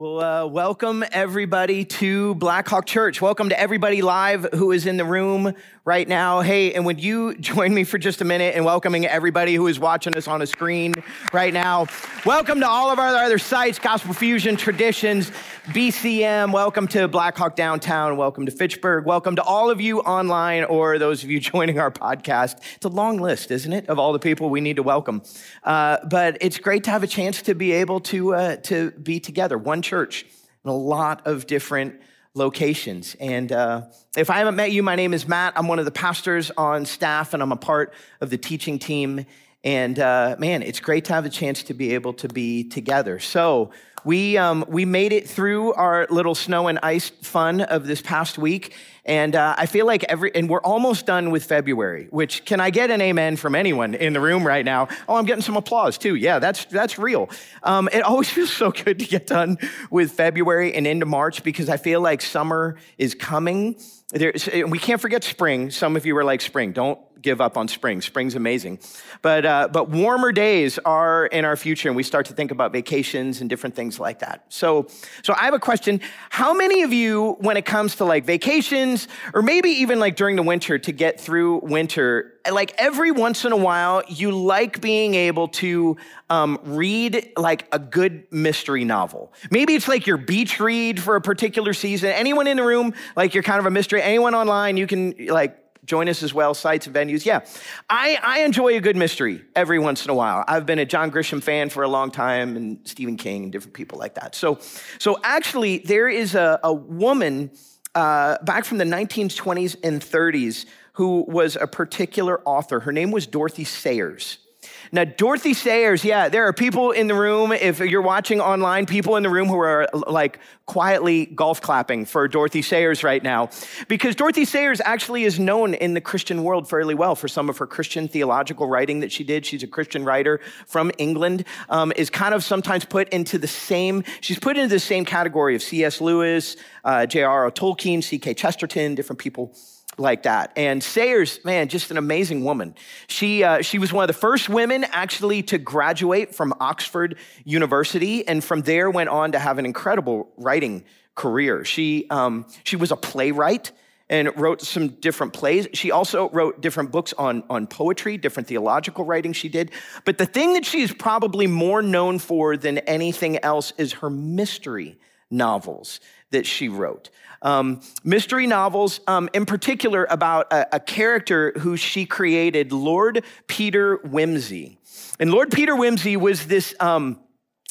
Well, uh, welcome everybody to Blackhawk Church. Welcome to everybody live who is in the room right now. Hey, and would you join me for just a minute in welcoming everybody who is watching us on a screen right now? Welcome to all of our other sites, Gospel Fusion, Traditions, BCM. Welcome to Blackhawk Downtown. Welcome to Fitchburg. Welcome to all of you online or those of you joining our podcast. It's a long list, isn't it, of all the people we need to welcome. Uh, but it's great to have a chance to be able to, uh, to be together. One church in a lot of different locations. And uh, if I haven't met you, my name is Matt. I'm one of the pastors on staff, and I'm a part of the teaching team. And uh, man, it's great to have a chance to be able to be together. So we um, we made it through our little snow and ice fun of this past week, and uh, I feel like every, and we're almost done with February, which can I get an amen from anyone in the room right now? Oh, I'm getting some applause too. Yeah, that's, that's real. Um, it always feels so good to get done with February and into March because I feel like summer is coming. There's, we can't forget spring. Some of you are like spring. Don't give up on spring. Spring's amazing. But, uh, but warmer days are in our future, and we start to think about vacations and different things like that. So, so I have a question. How many of you, when it comes to like vacations, or maybe even like during the winter to get through winter, like every once in a while, you like being able to um, read like a good mystery novel. Maybe it's like your beach read for a particular season. Anyone in the room, like you're kind of a mystery. Anyone online, you can like join us as well, sites and venues. Yeah, I, I enjoy a good mystery every once in a while. I've been a John Grisham fan for a long time and Stephen King and different people like that. So, so actually, there is a, a woman uh, back from the 1920s and 30s who was a particular author. Her name was Dorothy Sayers. Now, Dorothy Sayers, yeah, there are people in the room, if you're watching online, people in the room who are like quietly golf clapping for Dorothy Sayers right now. Because Dorothy Sayers actually is known in the Christian world fairly well for some of her Christian theological writing that she did. She's a Christian writer from England, um, is kind of sometimes put into the same, she's put into the same category of C.S. Lewis, uh, J.R.R. Tolkien, G.K. Chesterton, different people like that. And Sayers, man, just an amazing woman. She, uh, she was one of the first women actually to graduate from Oxford University, and from there went on to have an incredible writing career. She, um, she was a playwright and wrote some different plays. She also wrote different books on, on poetry, different theological writing she did. But the thing that she is probably more known for than anything else is her mystery novels that she wrote. Um, mystery novels, um, in particular, about a, a character who she created, Lord Peter Wimsey. And Lord Peter Wimsey was this, um,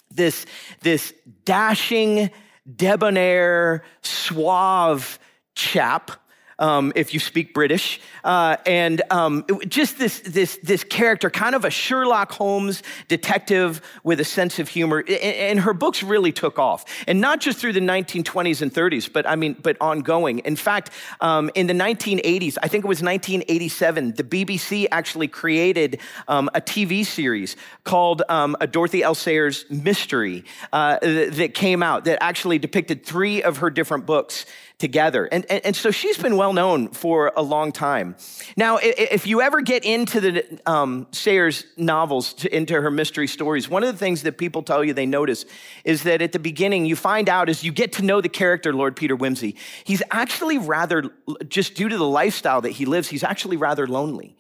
this, this dashing, debonair, suave chap um, if you speak British. Uh, and um, it, just this, this, this character, kind of a Sherlock Holmes detective with a sense of humor. And, and her books really took off. And not just through the 1920s and 30s, but I mean, but ongoing. In fact, um, in the 1980s, I think it was 1987, the BBC actually created um, a TV series called um, A Dorothy L. Sayers Mystery uh, that came out that actually depicted three of her different books together. And, and, and, so she's been well known for a long time. Now, if you ever get into the um, Sayers novels, to, into her mystery stories, one of the things that people tell you they notice is that at the beginning, you find out as you get to know the character, Lord Peter Wimsey, he's actually rather, just due to the lifestyle that he lives, he's actually rather lonely.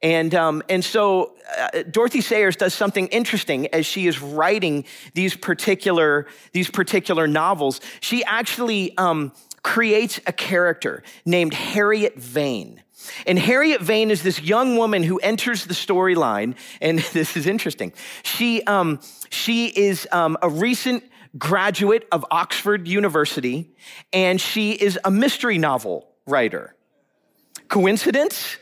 And, um, and so uh, Dorothy Sayers does something interesting as she is writing these particular, these particular novels. She actually um, creates a character named Harriet Vane. And Harriet Vane is this young woman who enters the storyline, and this is interesting. She, um, she is um, a recent graduate of Oxford University, and she is a mystery novel writer. Coincidence?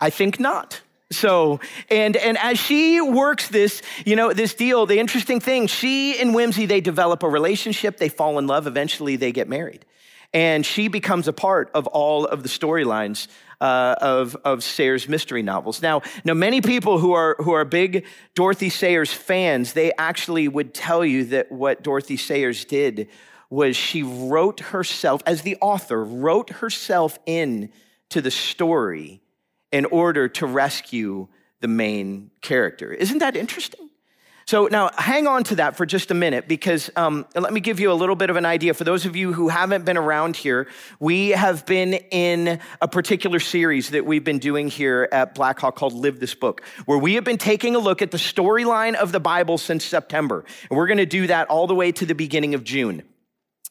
I think not. So, and, and as she works this, you know, this deal, the interesting thing, she and Wimsey, they develop a relationship, they fall in love, eventually they get married and she becomes a part of all of the storylines uh, of, of Sayers mystery novels. Now, now, many people who are, who are big Dorothy Sayers fans, they actually would tell you that what Dorothy Sayers did was she wrote herself, as the author, wrote herself in to the story in order to rescue the main character. Isn't that interesting? So now hang on to that for just a minute because um, let me give you a little bit of an idea. For those of you who haven't been around here, we have been in a particular series that we've been doing here at Blackhawk called Live This Book, where we have been taking a look at the storyline of the Bible since September. And we're going to do that all the way to the beginning of June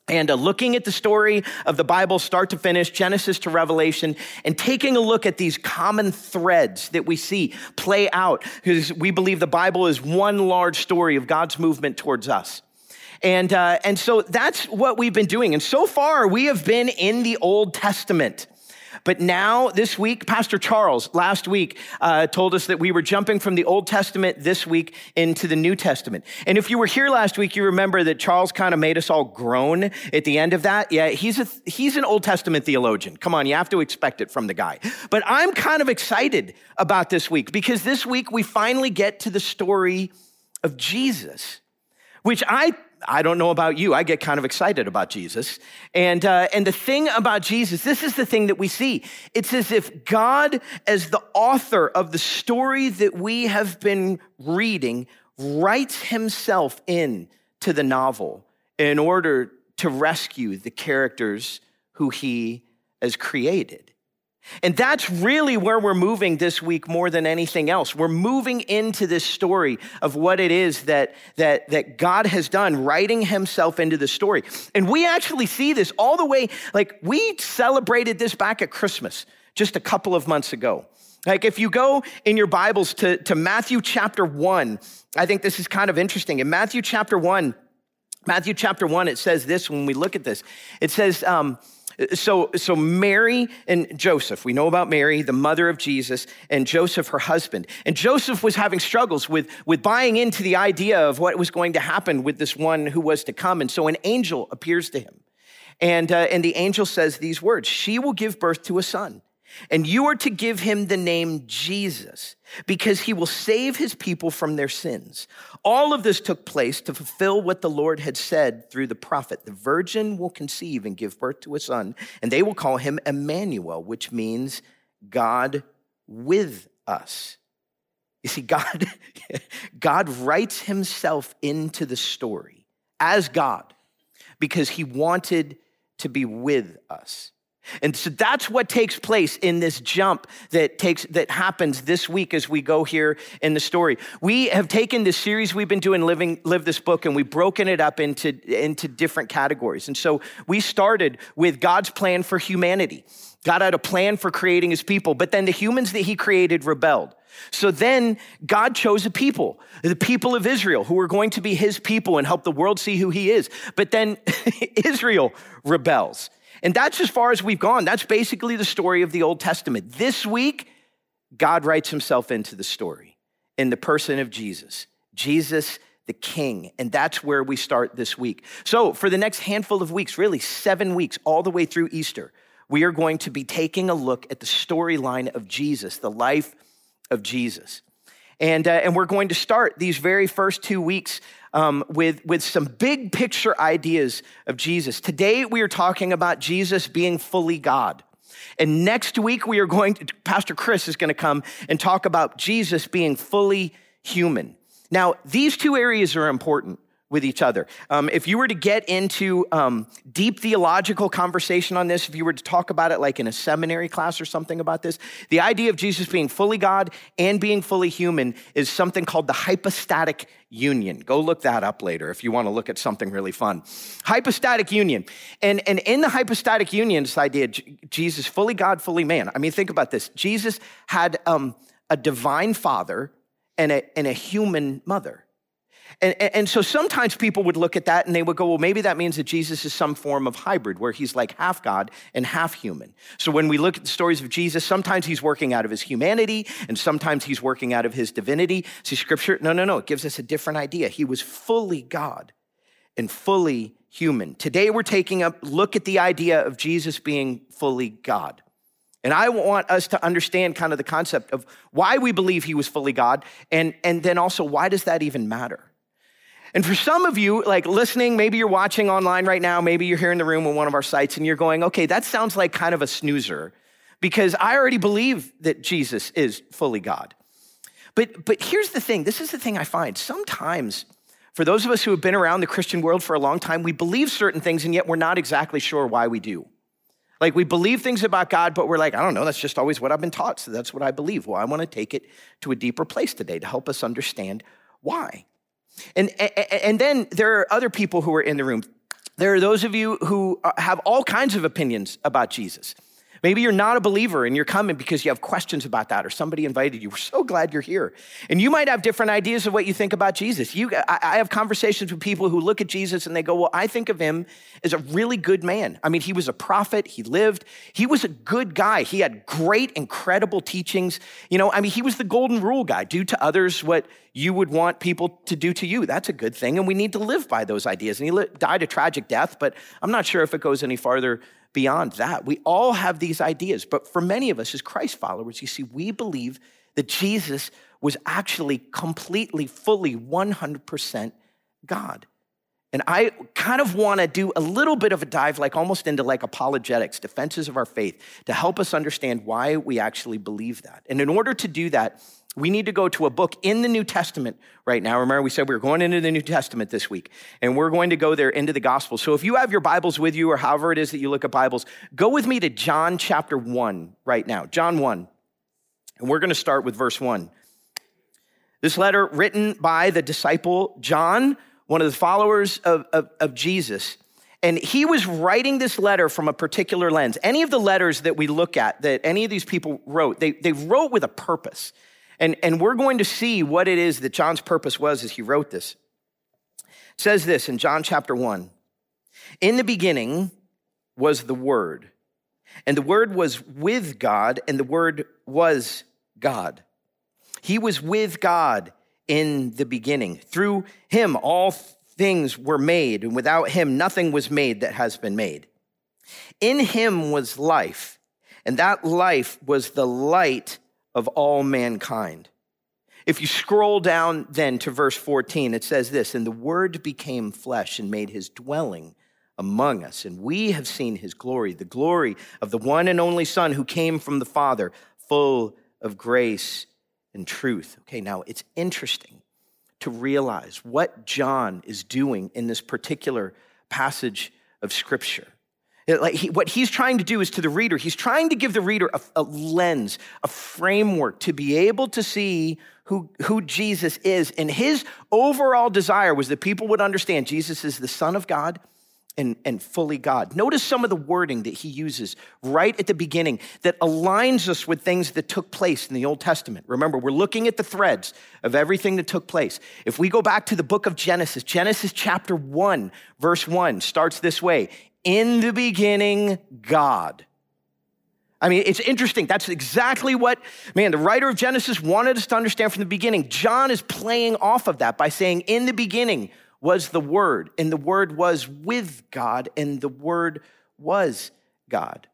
and uh, looking at the story of the Bible, start to finish, Genesis to Revelation, and taking a look at these common threads that we see play out, because we believe the Bible is one large story of God's movement towards us. And, uh, and so that's what we've been doing. And so far, we have been in the Old Testament. But now, this week, Pastor Charles last week uh, told us that we were jumping from the Old Testament this week into the New Testament. And if you were here last week, you remember that Charles kind of made us all groan at the end of that. Yeah, he's, a, he's an Old Testament theologian. Come on, you have to expect it from the guy. But I'm kind of excited about this week because this week we finally get to the story of Jesus, which I I don't know about you. I get kind of excited about Jesus. And, uh, and the thing about Jesus, this is the thing that we see. It's as if God, as the author of the story that we have been reading, writes himself in to the novel in order to rescue the characters who he has created. And that's really where we're moving this week more than anything else. We're moving into this story of what it is that, that, that God has done, writing himself into the story. And we actually see this all the way, like we celebrated this back at Christmas just a couple of months ago. Like if you go in your Bibles to, to Matthew chapter one, I think this is kind of interesting. In Matthew chapter one, Matthew chapter one, it says this when we look at this. It says, um, so, so Mary and Joseph, we know about Mary, the mother of Jesus, and Joseph, her husband. And Joseph was having struggles with, with buying into the idea of what was going to happen with this one who was to come. And so an angel appears to him. And, uh, and the angel says these words She will give birth to a son and you are to give him the name Jesus because he will save his people from their sins. All of this took place to fulfill what the Lord had said through the prophet. The virgin will conceive and give birth to a son, and they will call him Emmanuel, which means God with us. You see, God, God writes himself into the story as God because he wanted to be with us. And so that's what takes place in this jump that takes that happens this week as we go here in the story. We have taken this series we've been doing living live this book and we've broken it up into into different categories. And so we started with God's plan for humanity. God had a plan for creating his people, but then the humans that he created rebelled. So then God chose a people, the people of Israel, who were going to be his people and help the world see who he is. But then Israel rebels. And that's as far as we've gone. That's basically the story of the Old Testament. This week, God writes himself into the story in the person of Jesus. Jesus the king. And that's where we start this week. So, for the next handful of weeks, really seven weeks, all the way through Easter, we are going to be taking a look at the storyline of Jesus, the life of Jesus. And, uh, and we're going to start these very first two weeks um, with, with some big picture ideas of Jesus. Today, we are talking about Jesus being fully God. And next week, we are going to, Pastor Chris is going to come and talk about Jesus being fully human. Now, these two areas are important with each other. Um, if you were to get into um, deep theological conversation on this, if you were to talk about it like in a seminary class or something about this, the idea of Jesus being fully God and being fully human is something called the hypostatic union. Go look that up later if you want to look at something really fun. Hypostatic union. And, and in the hypostatic union, this idea, Jesus, fully God, fully man. I mean, think about this. Jesus had um, a divine father and a, and a human mother. And, and, so sometimes people would look at that and they would go, well, maybe that means that Jesus is some form of hybrid where he's like half God and half human. So when we look at the stories of Jesus, sometimes he's working out of his humanity and sometimes he's working out of his divinity. See, scripture, no, no, no, it gives us a different idea. He was fully God and fully human. Today we're taking a look at the idea of Jesus being fully God. And I want us to understand kind of the concept of why we believe he was fully God and, and then also why does that even matter? And for some of you, like listening, maybe you're watching online right now, maybe you're here in the room on one of our sites and you're going, okay, that sounds like kind of a snoozer because I already believe that Jesus is fully God. But, but here's the thing this is the thing I find. Sometimes, for those of us who have been around the Christian world for a long time, we believe certain things and yet we're not exactly sure why we do. Like we believe things about God, but we're like, I don't know, that's just always what I've been taught. So that's what I believe. Well, I want to take it to a deeper place today to help us understand why. And, and then there are other people who are in the room. There are those of you who uh, have all kinds of opinions about Jesus. Maybe you're not a believer and you're coming because you have questions about that, or somebody invited you. We're so glad you're here. And you might have different ideas of what you think about Jesus. You, I, have conversations with people who look at Jesus and they go, Well, I think of him as a really good man. I mean, he was a prophet, he lived, he was a good guy. He had great, incredible teachings. You know, I mean, he was the golden rule guy do to others what you would want people to do to you. That's a good thing. And we need to live by those ideas. And he died a tragic death, but I'm not sure if it goes any farther beyond that. We all have these ideas, but for many of us as Christ followers, you see, we believe that Jesus was actually completely, fully, 100% God. And I kind of want to do a little bit of a dive, like almost into like apologetics, defenses of our faith, to help us understand why we actually believe that. And in order to do that, we need to go to a book in the New Testament right now. Remember, we said we were going into the New Testament this week, and we're going to go there into the Gospel. So if you have your Bibles with you, or however it is that you look at Bibles, go with me to John chapter 1 right now. John 1. And we're going to start with verse 1. This letter, written by the disciple John, one of the followers of, of, of Jesus. And he was writing this letter from a particular lens. Any of the letters that we look at, that any of these people wrote, they, they wrote with a purpose. And, and we're going to see what it is that John's purpose was as he wrote this. It says this in John chapter 1 In the beginning was the Word, and the Word was with God, and the Word was God. He was with God in the beginning. Through him, all things were made, and without him, nothing was made that has been made. In him was life, and that life was the light of all mankind. If you scroll down then to verse 14, it says this And the Word became flesh and made his dwelling among us. And we have seen his glory, the glory of the one and only Son who came from the Father, full of grace and truth. Okay, now it's interesting to realize what John is doing in this particular passage of Scripture. Like he, what he's trying to do is to the reader, he's trying to give the reader a, a, lens, a framework to be able to see who, who Jesus is. And his overall desire was that people would understand Jesus is the Son of God and, and fully God. Notice some of the wording that he uses right at the beginning that aligns us with things that took place in the Old Testament. Remember, we're looking at the threads of everything that took place. If we go back to the book of Genesis, Genesis chapter 1, verse 1 starts this way in the beginning, God. I mean, it's interesting. That's exactly what, man, the writer of Genesis wanted us to understand from the beginning. John is playing off of that by saying, in the beginning was the Word, and the Word was with God, and the Word was God.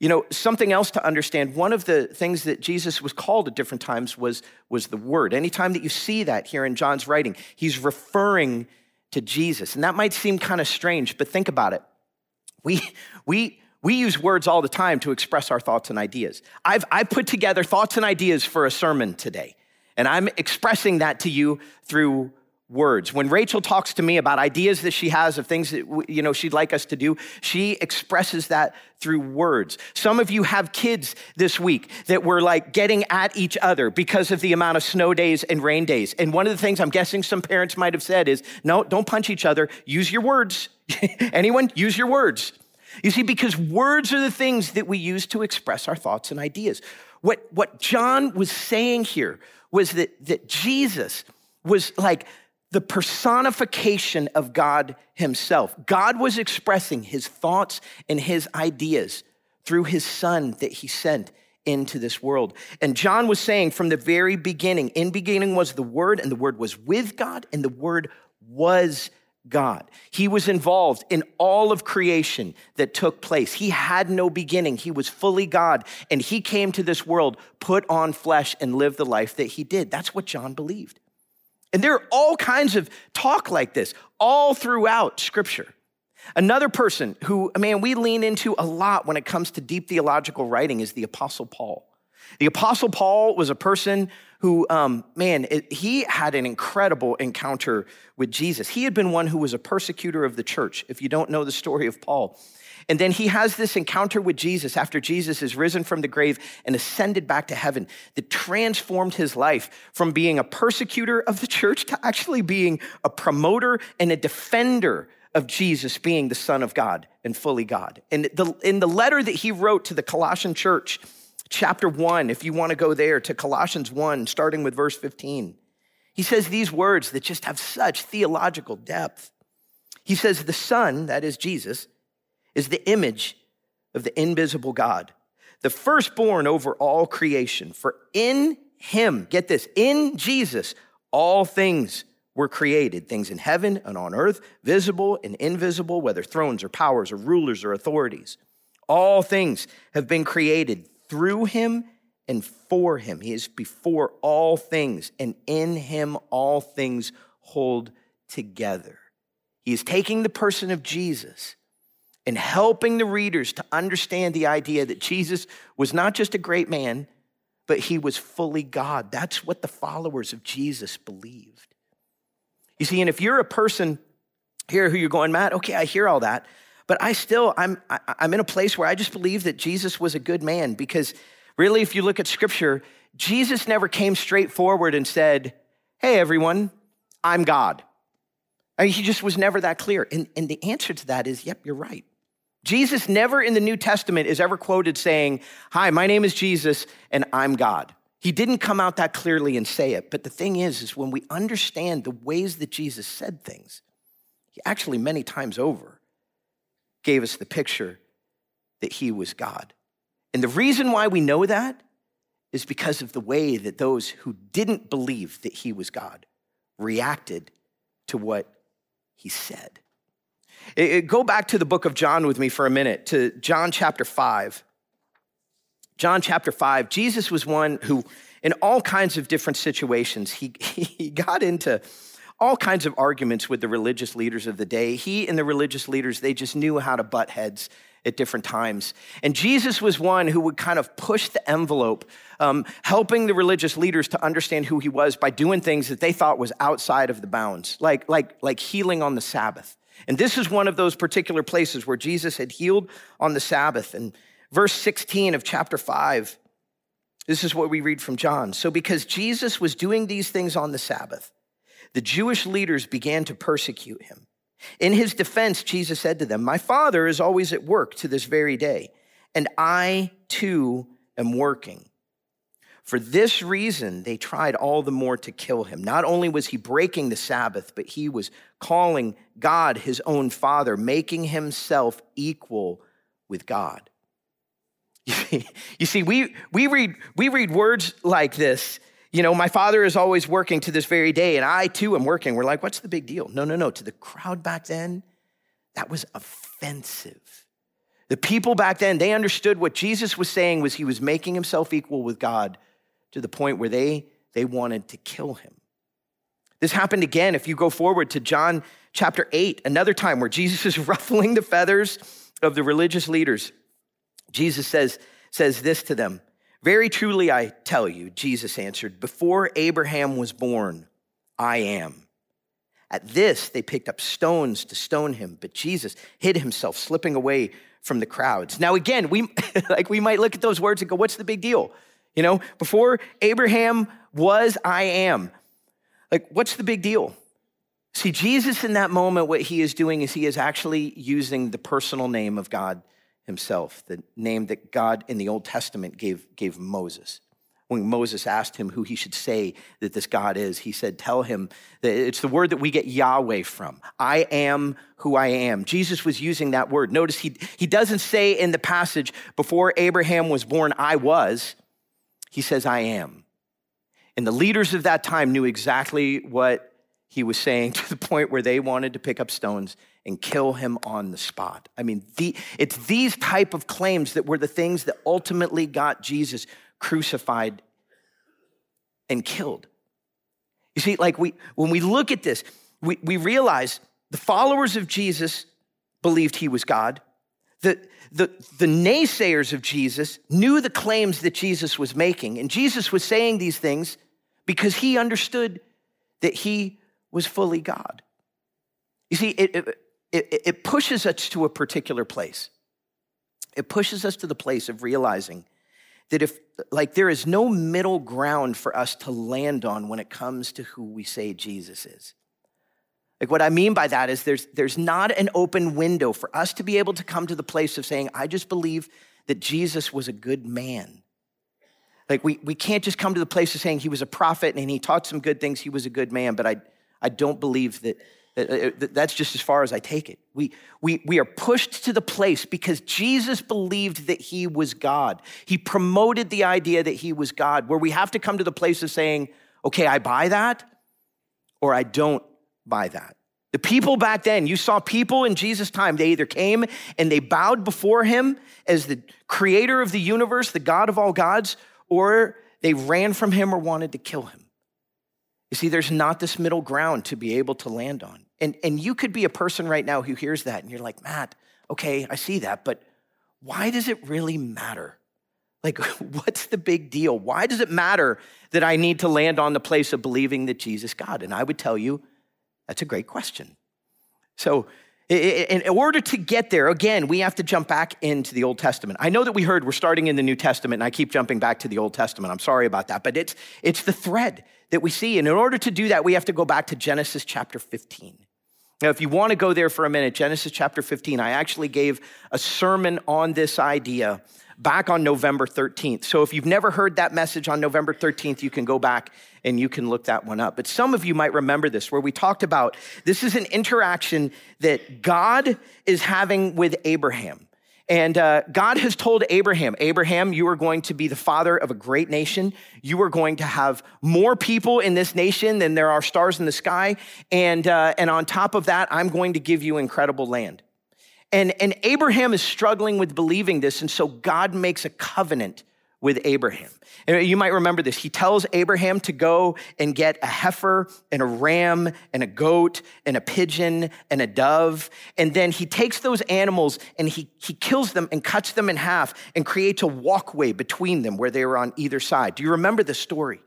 You know, something else to understand, one of the things that Jesus was called at different times was, was the Word. Anytime that you see that here in John's writing, he's referring to Jesus. And that might seem kind of strange, but think about it. We, we, we use words all the time to express our thoughts and ideas. I've, I've put together thoughts and ideas for a sermon today, and I'm expressing that to you through words. When Rachel talks to me about ideas that she has of things that you know she'd like us to do, she expresses that through words. Some of you have kids this week that were like getting at each other because of the amount of snow days and rain days. And one of the things I'm guessing some parents might have said is, "No, don't punch each other. Use your words." Anyone? Use your words. You see, because words are the things that we use to express our thoughts and ideas. What, what John was saying here was that, that Jesus was like the personification of God Himself. God was expressing His thoughts and His ideas through His Son that He sent into this world. And John was saying from the very beginning, in beginning was the Word, and the Word was with God, and the Word was God. He was involved in all of creation that took place. He had no beginning. He was fully God, and He came to this world, put on flesh, and lived the life that He did. That's what John believed. And there are all kinds of talk like this all throughout Scripture. Another person who, man, we lean into a lot when it comes to deep theological writing is the Apostle Paul. The Apostle Paul was a person who, um, man, it, he had an incredible encounter with Jesus. He had been one who was a persecutor of the church, if you don't know the story of Paul. And then he has this encounter with Jesus after Jesus is risen from the grave and ascended back to heaven that transformed his life from being a persecutor of the church to actually being a promoter and a defender of Jesus being the Son of God and fully God. And the, in the letter that he wrote to the Colossian church, chapter 1, if you want to go there to Colossians 1, starting with verse 15. He says these words that just have such theological depth. He says, The Son, that is Jesus, is the image of the invisible God, the firstborn over all creation. For in him, get this, in Jesus, all things were created things in heaven and on earth, visible and invisible, whether thrones or powers or rulers or authorities. All things have been created through him and for him. He is before all things, and in him all things hold together. He is taking the person of Jesus and helping the readers to understand the idea that Jesus was not just a great man, but he was fully God. That's what the followers of Jesus believed. You see, and if you're a person here who you're going, Matt, okay, I hear all that, but I still, I'm, I'm in a place where I just believe that Jesus was a good man because really, if you look at scripture, Jesus never came straight forward and said, Hey, everyone, I'm God. I mean, he just was never that clear. And, and the answer to that is, yep, you're right. Jesus never in the New Testament is ever quoted saying, Hi, my name is Jesus and I'm God. He didn't come out that clearly and say it. But the thing is, is when we understand the ways that Jesus said things, he actually many times over gave us the picture that he was God. And the reason why we know that is because of the way that those who didn't believe that he was God reacted to what he said. It, it, go back to the book of John with me for a minute, to John chapter 5. John chapter 5, Jesus was one who, in all kinds of different situations, he, he got into all kinds of arguments with the religious leaders of the day. He and the religious leaders, they just knew how to butt heads at different times. And Jesus was one who would kind of push the envelope, um, helping the religious leaders to understand who he was by doing things that they thought was outside of the bounds, like, like, like healing on the Sabbath. And this is one of those particular places where Jesus had healed on the Sabbath. And verse 16 of chapter 5, this is what we read from John. So, because Jesus was doing these things on the Sabbath, the Jewish leaders began to persecute him. In his defense, Jesus said to them, My Father is always at work to this very day, and I too am working. For this reason, they tried all the more to kill him. Not only was he breaking the Sabbath, but he was calling God his own Father, making himself equal with God. You see, we, we, read, we read words like this you know, my father is always working to this very day, and I too am working. We're like, what's the big deal? No, no, no. To the crowd back then, that was offensive. The people back then, they understood what Jesus was saying was he was making himself equal with God to the point where they, they wanted to kill him. This happened again if you go forward to John chapter 8, another time where Jesus is ruffling the feathers of the religious leaders. Jesus says, says this to them very truly, I tell you, Jesus answered, before Abraham was born, I am. At this, they picked up stones to stone him, but Jesus hid himself, slipping away from the crowds. Now, again, we like we might look at those words and go, "What's the big deal?" You know, before Abraham was, I am. Like, what's the big deal? See, Jesus in that moment, what he is doing is he is actually using the personal name of God himself, the name that God in the Old Testament gave, gave Moses. When Moses asked him who he should say that this God is, he said, Tell him that it's the word that we get Yahweh from. I am who I am. Jesus was using that word. Notice he, he doesn't say in the passage, Before Abraham was born, I was. He says, I am. And the leaders of that time knew exactly what he was saying to the point where they wanted to pick up stones and kill him on the spot. I mean, the, it's these type of claims that were the things that ultimately got Jesus crucified and killed. You see, like we when we look at this, we, we realize the followers of Jesus believed he was God. The, the, the naysayers of Jesus knew the claims that Jesus was making, and Jesus was saying these things because he understood that he was fully God. You see, it, it, it, it pushes us to a particular place. It pushes us to the place of realizing that if, like, there is no middle ground for us to land on when it comes to who we say Jesus is. Like, what I mean by that is there's, there's not an open window for us to be able to come to the place of saying, I just believe that Jesus was a good man. Like, we, we can't just come to the place of saying he was a prophet and he taught some good things, he was a good man, but I, I don't believe that, uh, uh, uh, that that's just as far as I take it. We, we, we are pushed to the place because Jesus believed that he was God. He promoted the idea that he was God, where we have to come to the place of saying, okay, I buy that or I don't buy that. The people back then, you saw people in Jesus' time, they either came and they bowed before him as the creator of the universe, the God of all gods, or they ran from him or wanted to kill him. You see, there's not this middle ground to be able to land on. And, and you could be a person right now who hears that and you're like, Matt, okay, I see that, but why does it really matter? Like, what's the big deal? Why does it matter that I need to land on the place of believing that Jesus God? And I would tell you, that's a great question. So, in order to get there, again, we have to jump back into the Old Testament. I know that we heard we're starting in the New Testament, and I keep jumping back to the Old Testament. I'm sorry about that, but it's, it's the thread that we see. And in order to do that, we have to go back to Genesis chapter 15. Now, if you want to go there for a minute, Genesis chapter 15, I actually gave a sermon on this idea back on November 13th. So if you've never heard that message on November 13th, you can go back and you can look that one up. But some of you might remember this, where we talked about this is an interaction that God is having with Abraham. And uh, God has told Abraham, Abraham, you are going to be the father of a great nation. You are going to have more people in this nation than there are stars in the sky. And, uh, and on top of that, I'm going to give you incredible land. And, and Abraham is struggling with believing this. And so God makes a covenant with Abraham. And you might remember this. He tells Abraham to go and get a heifer and a ram and a goat and a pigeon and a dove. And then he takes those animals and he, he kills them and cuts them in half and creates a walkway between them where they were on either side. Do you remember the story?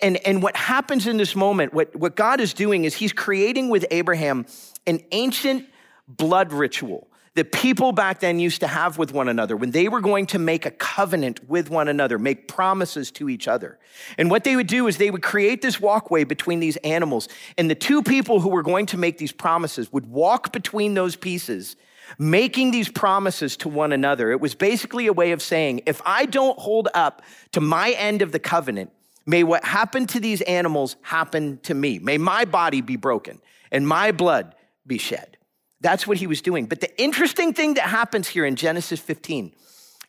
And, and what happens in this moment, what, what God is doing is he's creating with Abraham an ancient blood ritual that people back then used to have with one another when they were going to make a covenant with one another, make promises to each other. And what they would do is they would create this walkway between these animals. And the two people who were going to make these promises would walk between those pieces, making these promises to one another. It was basically a way of saying, if I don't hold up to my end of the covenant, may what happened to these animals happen to me. May my body be broken and my blood be shed. That's what he was doing. But the interesting thing that happens here in Genesis 15,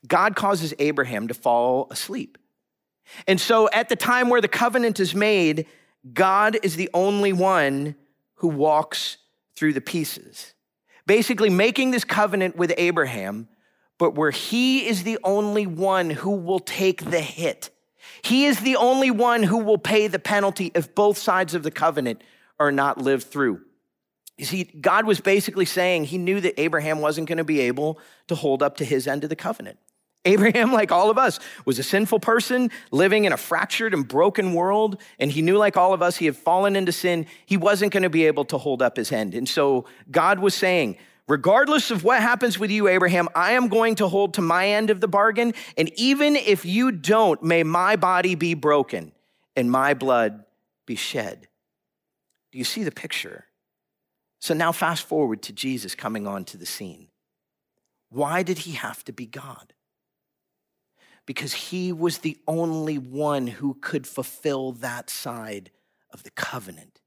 God causes Abraham to fall asleep. And so at the time where the covenant is made, God is the only one who walks through the pieces. Basically, making this covenant with Abraham, but where he is the only one who will take the hit. He is the only one who will pay the penalty if both sides of the covenant are not lived through. You see, God was basically saying he knew that Abraham wasn't going to be able to hold up to his end of the covenant. Abraham, like all of us, was a sinful person living in a fractured and broken world. And he knew, like all of us, he had fallen into sin. He wasn't going to be able to hold up his end. And so God was saying, regardless of what happens with you, Abraham, I am going to hold to my end of the bargain. And even if you don't, may my body be broken and my blood be shed. Do you see the picture? So now, fast forward to Jesus coming onto the scene. Why did he have to be God? Because he was the only one who could fulfill that side of the covenant.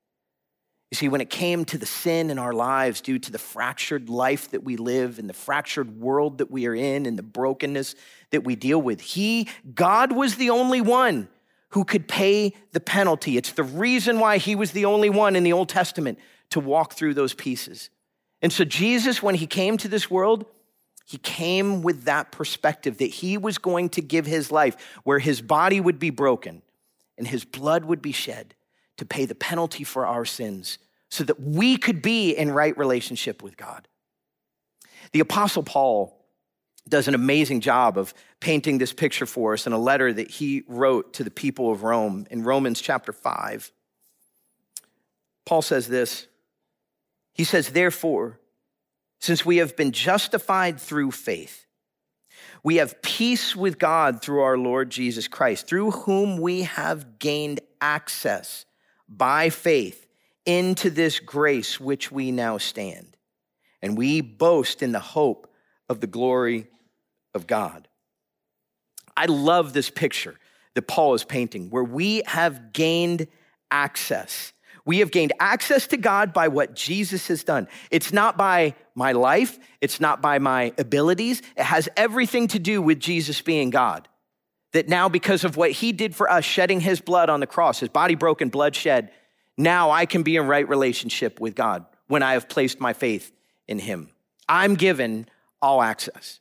You see, when it came to the sin in our lives due to the fractured life that we live and the fractured world that we are in and the brokenness that we deal with, He, God, was the only one who could pay the penalty. It's the reason why He was the only one in the Old Testament to walk through those pieces. And so, Jesus, when he came to this world, he came with that perspective that he was going to give his life where his body would be broken and his blood would be shed to pay the penalty for our sins so that we could be in right relationship with God. The Apostle Paul does an amazing job of painting this picture for us in a letter that he wrote to the people of Rome in Romans chapter 5. Paul says this He says, Therefore, since we have been justified through faith, we have peace with God through our Lord Jesus Christ, through whom we have gained access by faith into this grace which we now stand. And we boast in the hope of the glory of God. I love this picture that Paul is painting where we have gained access. We have gained access to God by what Jesus has done. It's not by my life, it's not by my abilities. It has everything to do with Jesus being God. That now, because of what he did for us, shedding his blood on the cross, his body broken, blood shed, now I can be in right relationship with God when I have placed my faith in him. I'm given all access.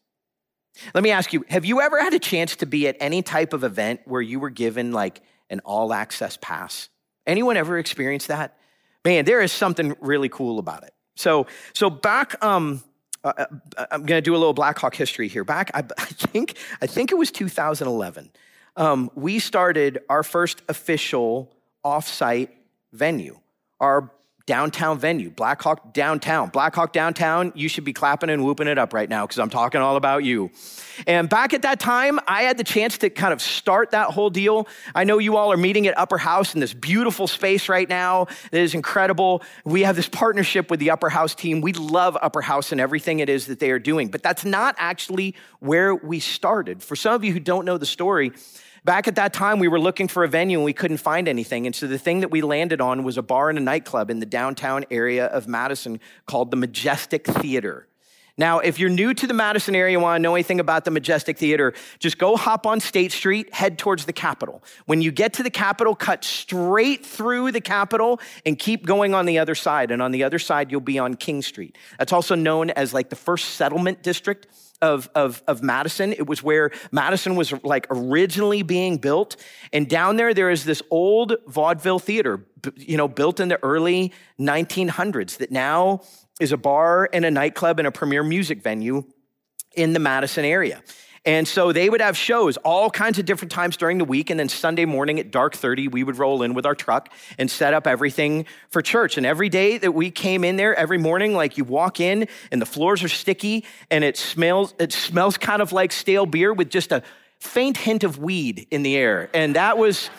Let me ask you have you ever had a chance to be at any type of event where you were given like an all access pass? Anyone ever experienced that? Man, there is something really cool about it. So, so back, um, uh, uh I'm going to do a little Blackhawk history here. Back, I, I think, I think it was 2011. Um, we started our first official offsite venue. Our downtown venue, Blackhawk downtown. Blackhawk downtown, you should be clapping and whooping it up right now because I'm talking all about you. And back at that time, I had the chance to kind of start that whole deal. I know you all are meeting at Upper House in this beautiful space right now. It is incredible. We have this partnership with the Upper House team. We love Upper House and everything it is that they are doing, but that's not actually where we started. For some of you who don't know the story, Back at that time, we were looking for a venue and we couldn't find anything. And so the thing that we landed on was a bar and a nightclub in the downtown area of Madison called the Majestic Theater. Now, if you're new to the Madison area and want to know anything about the Majestic Theater, just go hop on State Street, head towards the Capitol. When you get to the Capitol, cut straight through the Capitol and keep going on the other side. And on the other side, you'll be on King Street. That's also known as like the first settlement district of, of, of Madison. It was where Madison was like originally being built. And down there, there is this old vaudeville theater, you know, built in the early 1900s that now is a bar and a nightclub and a premier music venue in the Madison area. And so they would have shows all kinds of different times during the week. And then Sunday morning at dark 30, we would roll in with our truck and set up everything for church. And every day that we came in there, every morning, like you walk in and the floors are sticky and it smells, it smells kind of like stale beer with just a faint hint of weed in the air. And that was,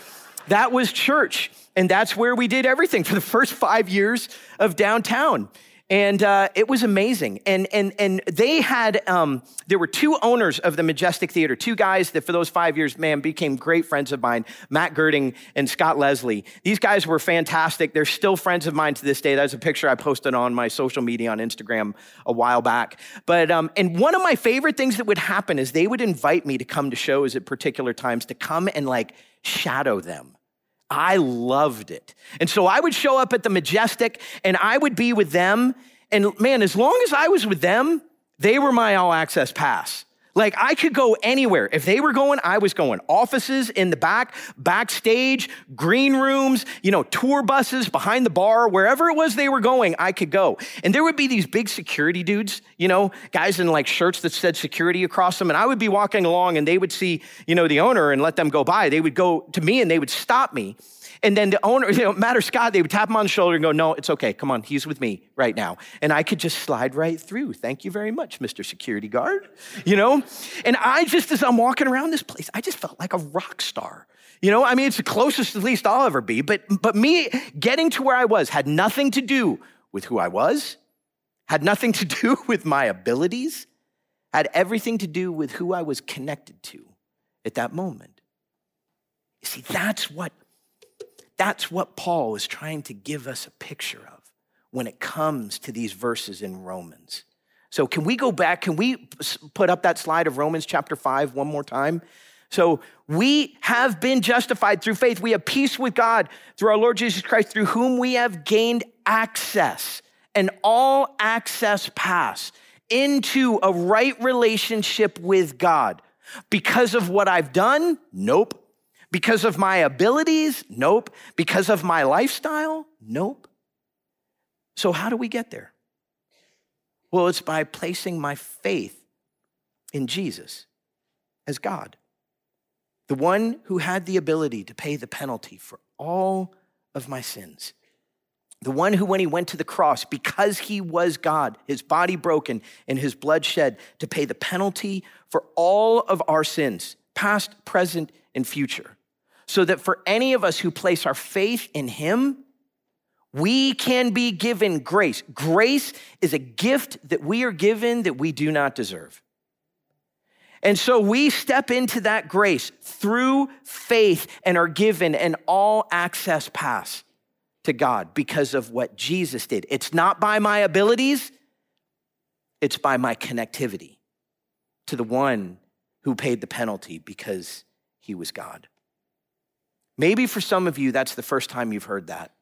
that was church. And that's where we did everything for the first five years of downtown and uh, it was amazing. And and and they had um, there were two owners of the Majestic Theater, two guys that for those five years, man, became great friends of mine, Matt Gerding and Scott Leslie. These guys were fantastic. They're still friends of mine to this day. That's a picture I posted on my social media on Instagram a while back. But um, and one of my favorite things that would happen is they would invite me to come to shows at particular times to come and like shadow them I loved it. And so I would show up at the Majestic and I would be with them. And man, as long as I was with them, they were my all access pass. Like I could go anywhere. If they were going, I was going. Offices in the back, backstage, green rooms, you know, tour buses behind the bar, wherever it was they were going, I could go. And there would be these big security dudes, you know, guys in like shirts that said security across them. And I would be walking along and they would see, you know, the owner and let them go by. They would go to me and they would stop me and then the owner, you know, Matt or Scott, they would tap him on the shoulder and go, No, it's okay. Come on, he's with me right now. And I could just slide right through. Thank you very much, Mr. Security Guard. You know? And I just, as I'm walking around this place, I just felt like a rock star. You know, I mean, it's the closest at least I'll ever be. But but me getting to where I was had nothing to do with who I was, had nothing to do with my abilities, had everything to do with who I was connected to at that moment. You see, that's what that's what Paul is trying to give us a picture of when it comes to these verses in Romans. So, can we go back? Can we put up that slide of Romans chapter 5 one more time? So, we have been justified through faith. We have peace with God through our Lord Jesus Christ, through whom we have gained access, and all access pass into a right relationship with God. Because of what I've done? Nope. Because of my abilities? Nope. Because of my lifestyle? Nope. So, how do we get there? Well, it's by placing my faith in Jesus as God, the one who had the ability to pay the penalty for all of my sins. The one who, when he went to the cross, because he was God, his body broken and his blood shed to pay the penalty for all of our sins, past, present, and future, so that for any of us who place our faith in him, we can be given grace. Grace is a gift that we are given that we do not deserve. And so we step into that grace through faith and are given an all access pass to God because of what Jesus did. It's not by my abilities, it's by my connectivity to the one who paid the penalty because he was God. Maybe for some of you, that's the first time you've heard that.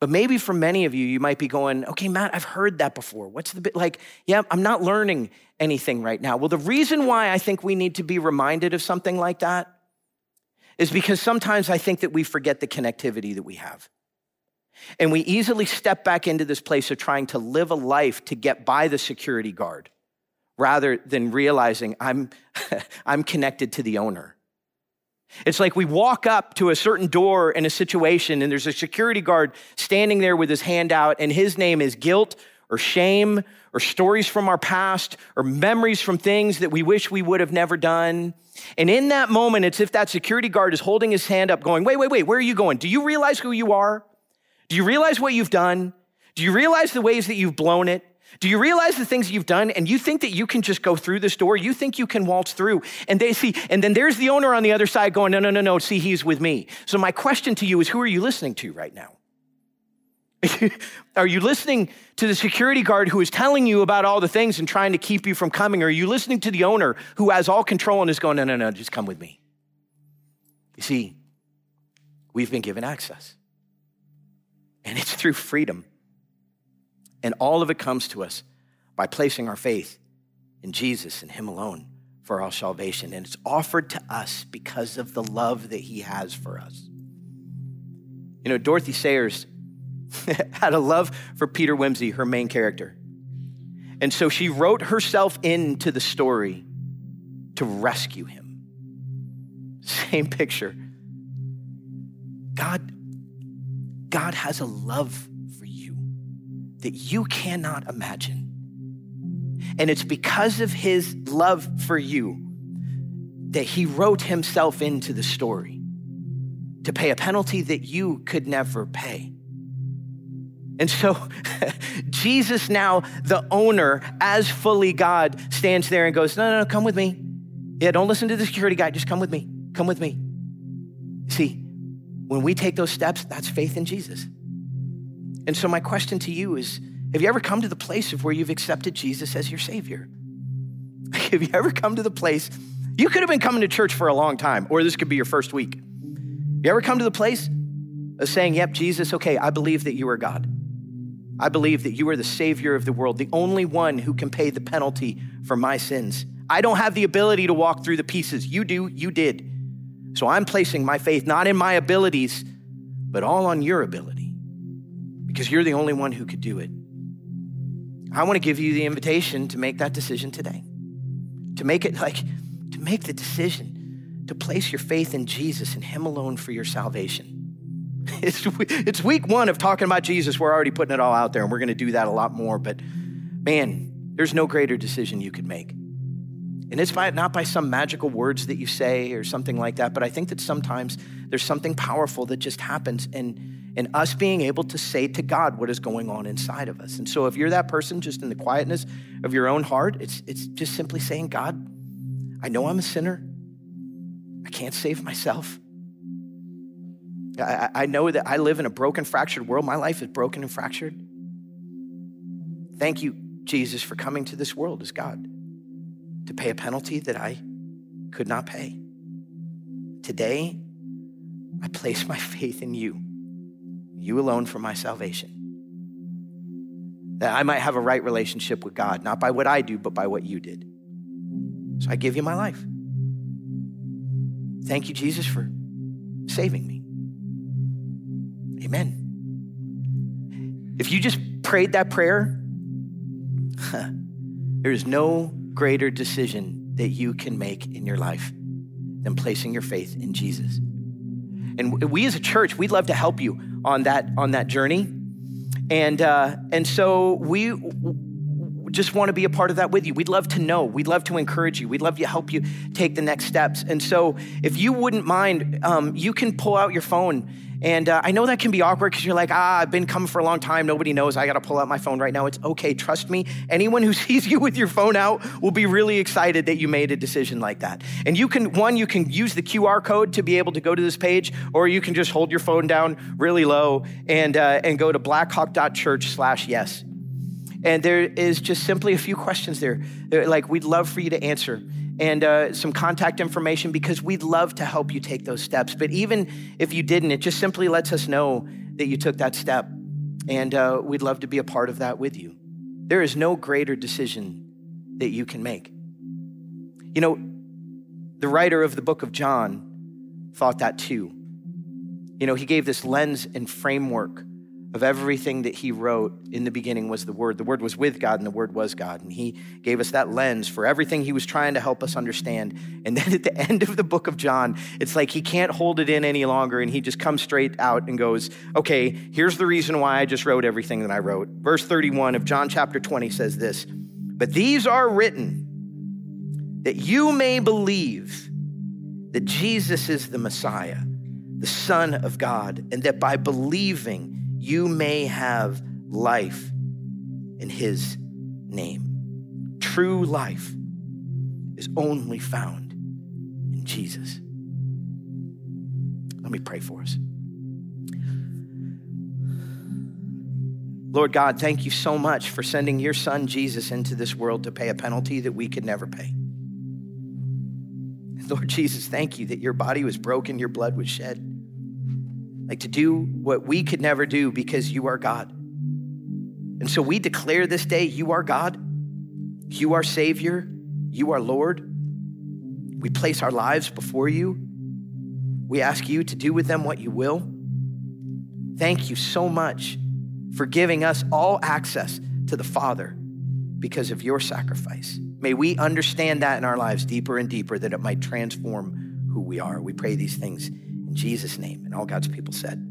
But maybe for many of you, you might be going, okay, Matt, I've heard that before. What's the bit like? Yeah, I'm not learning anything right now. Well, the reason why I think we need to be reminded of something like that is because sometimes I think that we forget the connectivity that we have. And we easily step back into this place of trying to live a life to get by the security guard rather than realizing I'm, I'm connected to the owner. It's like we walk up to a certain door in a situation and there's a security guard standing there with his hand out, and his name is guilt or shame or stories from our past or memories from things that we wish we would have never done. And in that moment, it's if that security guard is holding his hand up, going, Wait, wait, wait, where are you going? Do you realize who you are? Do you realize what you've done? Do you realize the ways that you've blown it? Do you realize the things you've done and you think that you can just go through this door? You think you can waltz through. And they see, and then there's the owner on the other side going, no, no, no, no, see, he's with me. So my question to you is who are you listening to right now? are you listening to the security guard who is telling you about all the things and trying to keep you from coming? Or are you listening to the owner who has all control and is going, no, no, no, just come with me? You see, we've been given access, and it's through freedom. And all of it comes to us by placing our faith in Jesus and Him alone for our salvation. And it's offered to us because of the love that He has for us. You know, Dorothy Sayers had a love for Peter Wimsey, her main character. And so she wrote herself into the story to rescue him. Same picture. God, God has a love that you cannot imagine. And it's because of his love for you that he wrote himself into the story to pay a penalty that you could never pay. And so Jesus, now the owner, as fully God, stands there and goes, No, no, no, come with me. Yeah, don't listen to the security guy. Just come with me. Come with me. See, when we take those steps, that's faith in Jesus. And so, my question to you is Have you ever come to the place of where you've accepted Jesus as your Savior? Have you ever come to the place? You could have been coming to church for a long time, or this could be your first week. You ever come to the place of saying, Yep, Jesus, okay, I believe that you are God. I believe that you are the Savior of the world, the only one who can pay the penalty for my sins. I don't have the ability to walk through the pieces. You do, you did. So I'm placing my faith not in my abilities, but all on your ability because you're the only one who could do it. I want to give you the invitation to make that decision today. To make it like, to make the decision to place your faith in Jesus and Him alone for your salvation. It's, it's week one of talking about Jesus. We're already putting it all out there, and we're going to do that a lot more. But man, there's no greater decision you could make. And it's by, not by some magical words that you say or something like that, but I think that sometimes there's something powerful that just happens. And and us being able to say to God what is going on inside of us. And so if you're that person just in the quietness of your own heart, it's, it's just simply saying, God, I know I'm a sinner. I can't save myself. I, I know that I live in a broken, fractured world. My life is broken and fractured. Thank you, Jesus, for coming to this world as God to pay a penalty that I could not pay. Today, I place my faith in you you alone for my salvation. That I might have a right relationship with God, not by what I do, but by what you did. So I give you my life. Thank you, Jesus, for saving me. Amen. If you just prayed that prayer, there is no greater decision that you can make in your life than placing your faith in Jesus. And we as a church, we'd love to help you on that, on that journey. And, uh, and so we just want to be a part of that with you. We'd love to know. We'd love to encourage you. We'd love to help you take the next steps. And so, if you wouldn't mind, um, you can pull out your phone. And uh, I know that can be awkward because you're like, ah, I've been coming for a long time. Nobody knows. I got to pull out my phone right now. It's okay. Trust me. Anyone who sees you with your phone out will be really excited that you made a decision like that. And you can, one, you can use the QR code to be able to go to this page, or you can just hold your phone down really low and, uh, and go to blackhawk.church slash yes. And there is just simply a few questions there, like we'd love for you to answer and uh, some contact information because we'd love to help you take those steps. But even if you didn't, it just simply lets us know that you took that step. And uh, we'd love to be a part of that with you. There is no greater decision that you can make. You know, the writer of the book of John thought that too. You know, he gave this lens and framework of everything that he wrote in the beginning was the Word. The Word was with God, and the Word was God. And he gave us that lens for everything he was trying to help us understand. And then at the end of the book of John, it's like he can't hold it in any longer, and he just comes straight out and goes, Okay, here's the reason why I just wrote everything that I wrote. Verse 31 of John chapter 20 says this But these are written that you may believe that Jesus is the Messiah, the Son of God, and that by believing, you may have life in his name. True life is only found in Jesus. Let me pray for us. Lord God, thank you so much for sending your son Jesus into this world to pay a penalty that we could never pay. Lord Jesus, thank you that your body was broken, your blood was shed like to do what we could never do because you are God. And so we declare this day, you are God, you are Savior, you are Lord. We place our lives before you. We ask you to do with them what you will. Thank you so much for giving us all access to the Father because of your sacrifice. May we understand that in our lives deeper and deeper that it might transform who we are. We pray these things in Jesus' name. And all God's people said.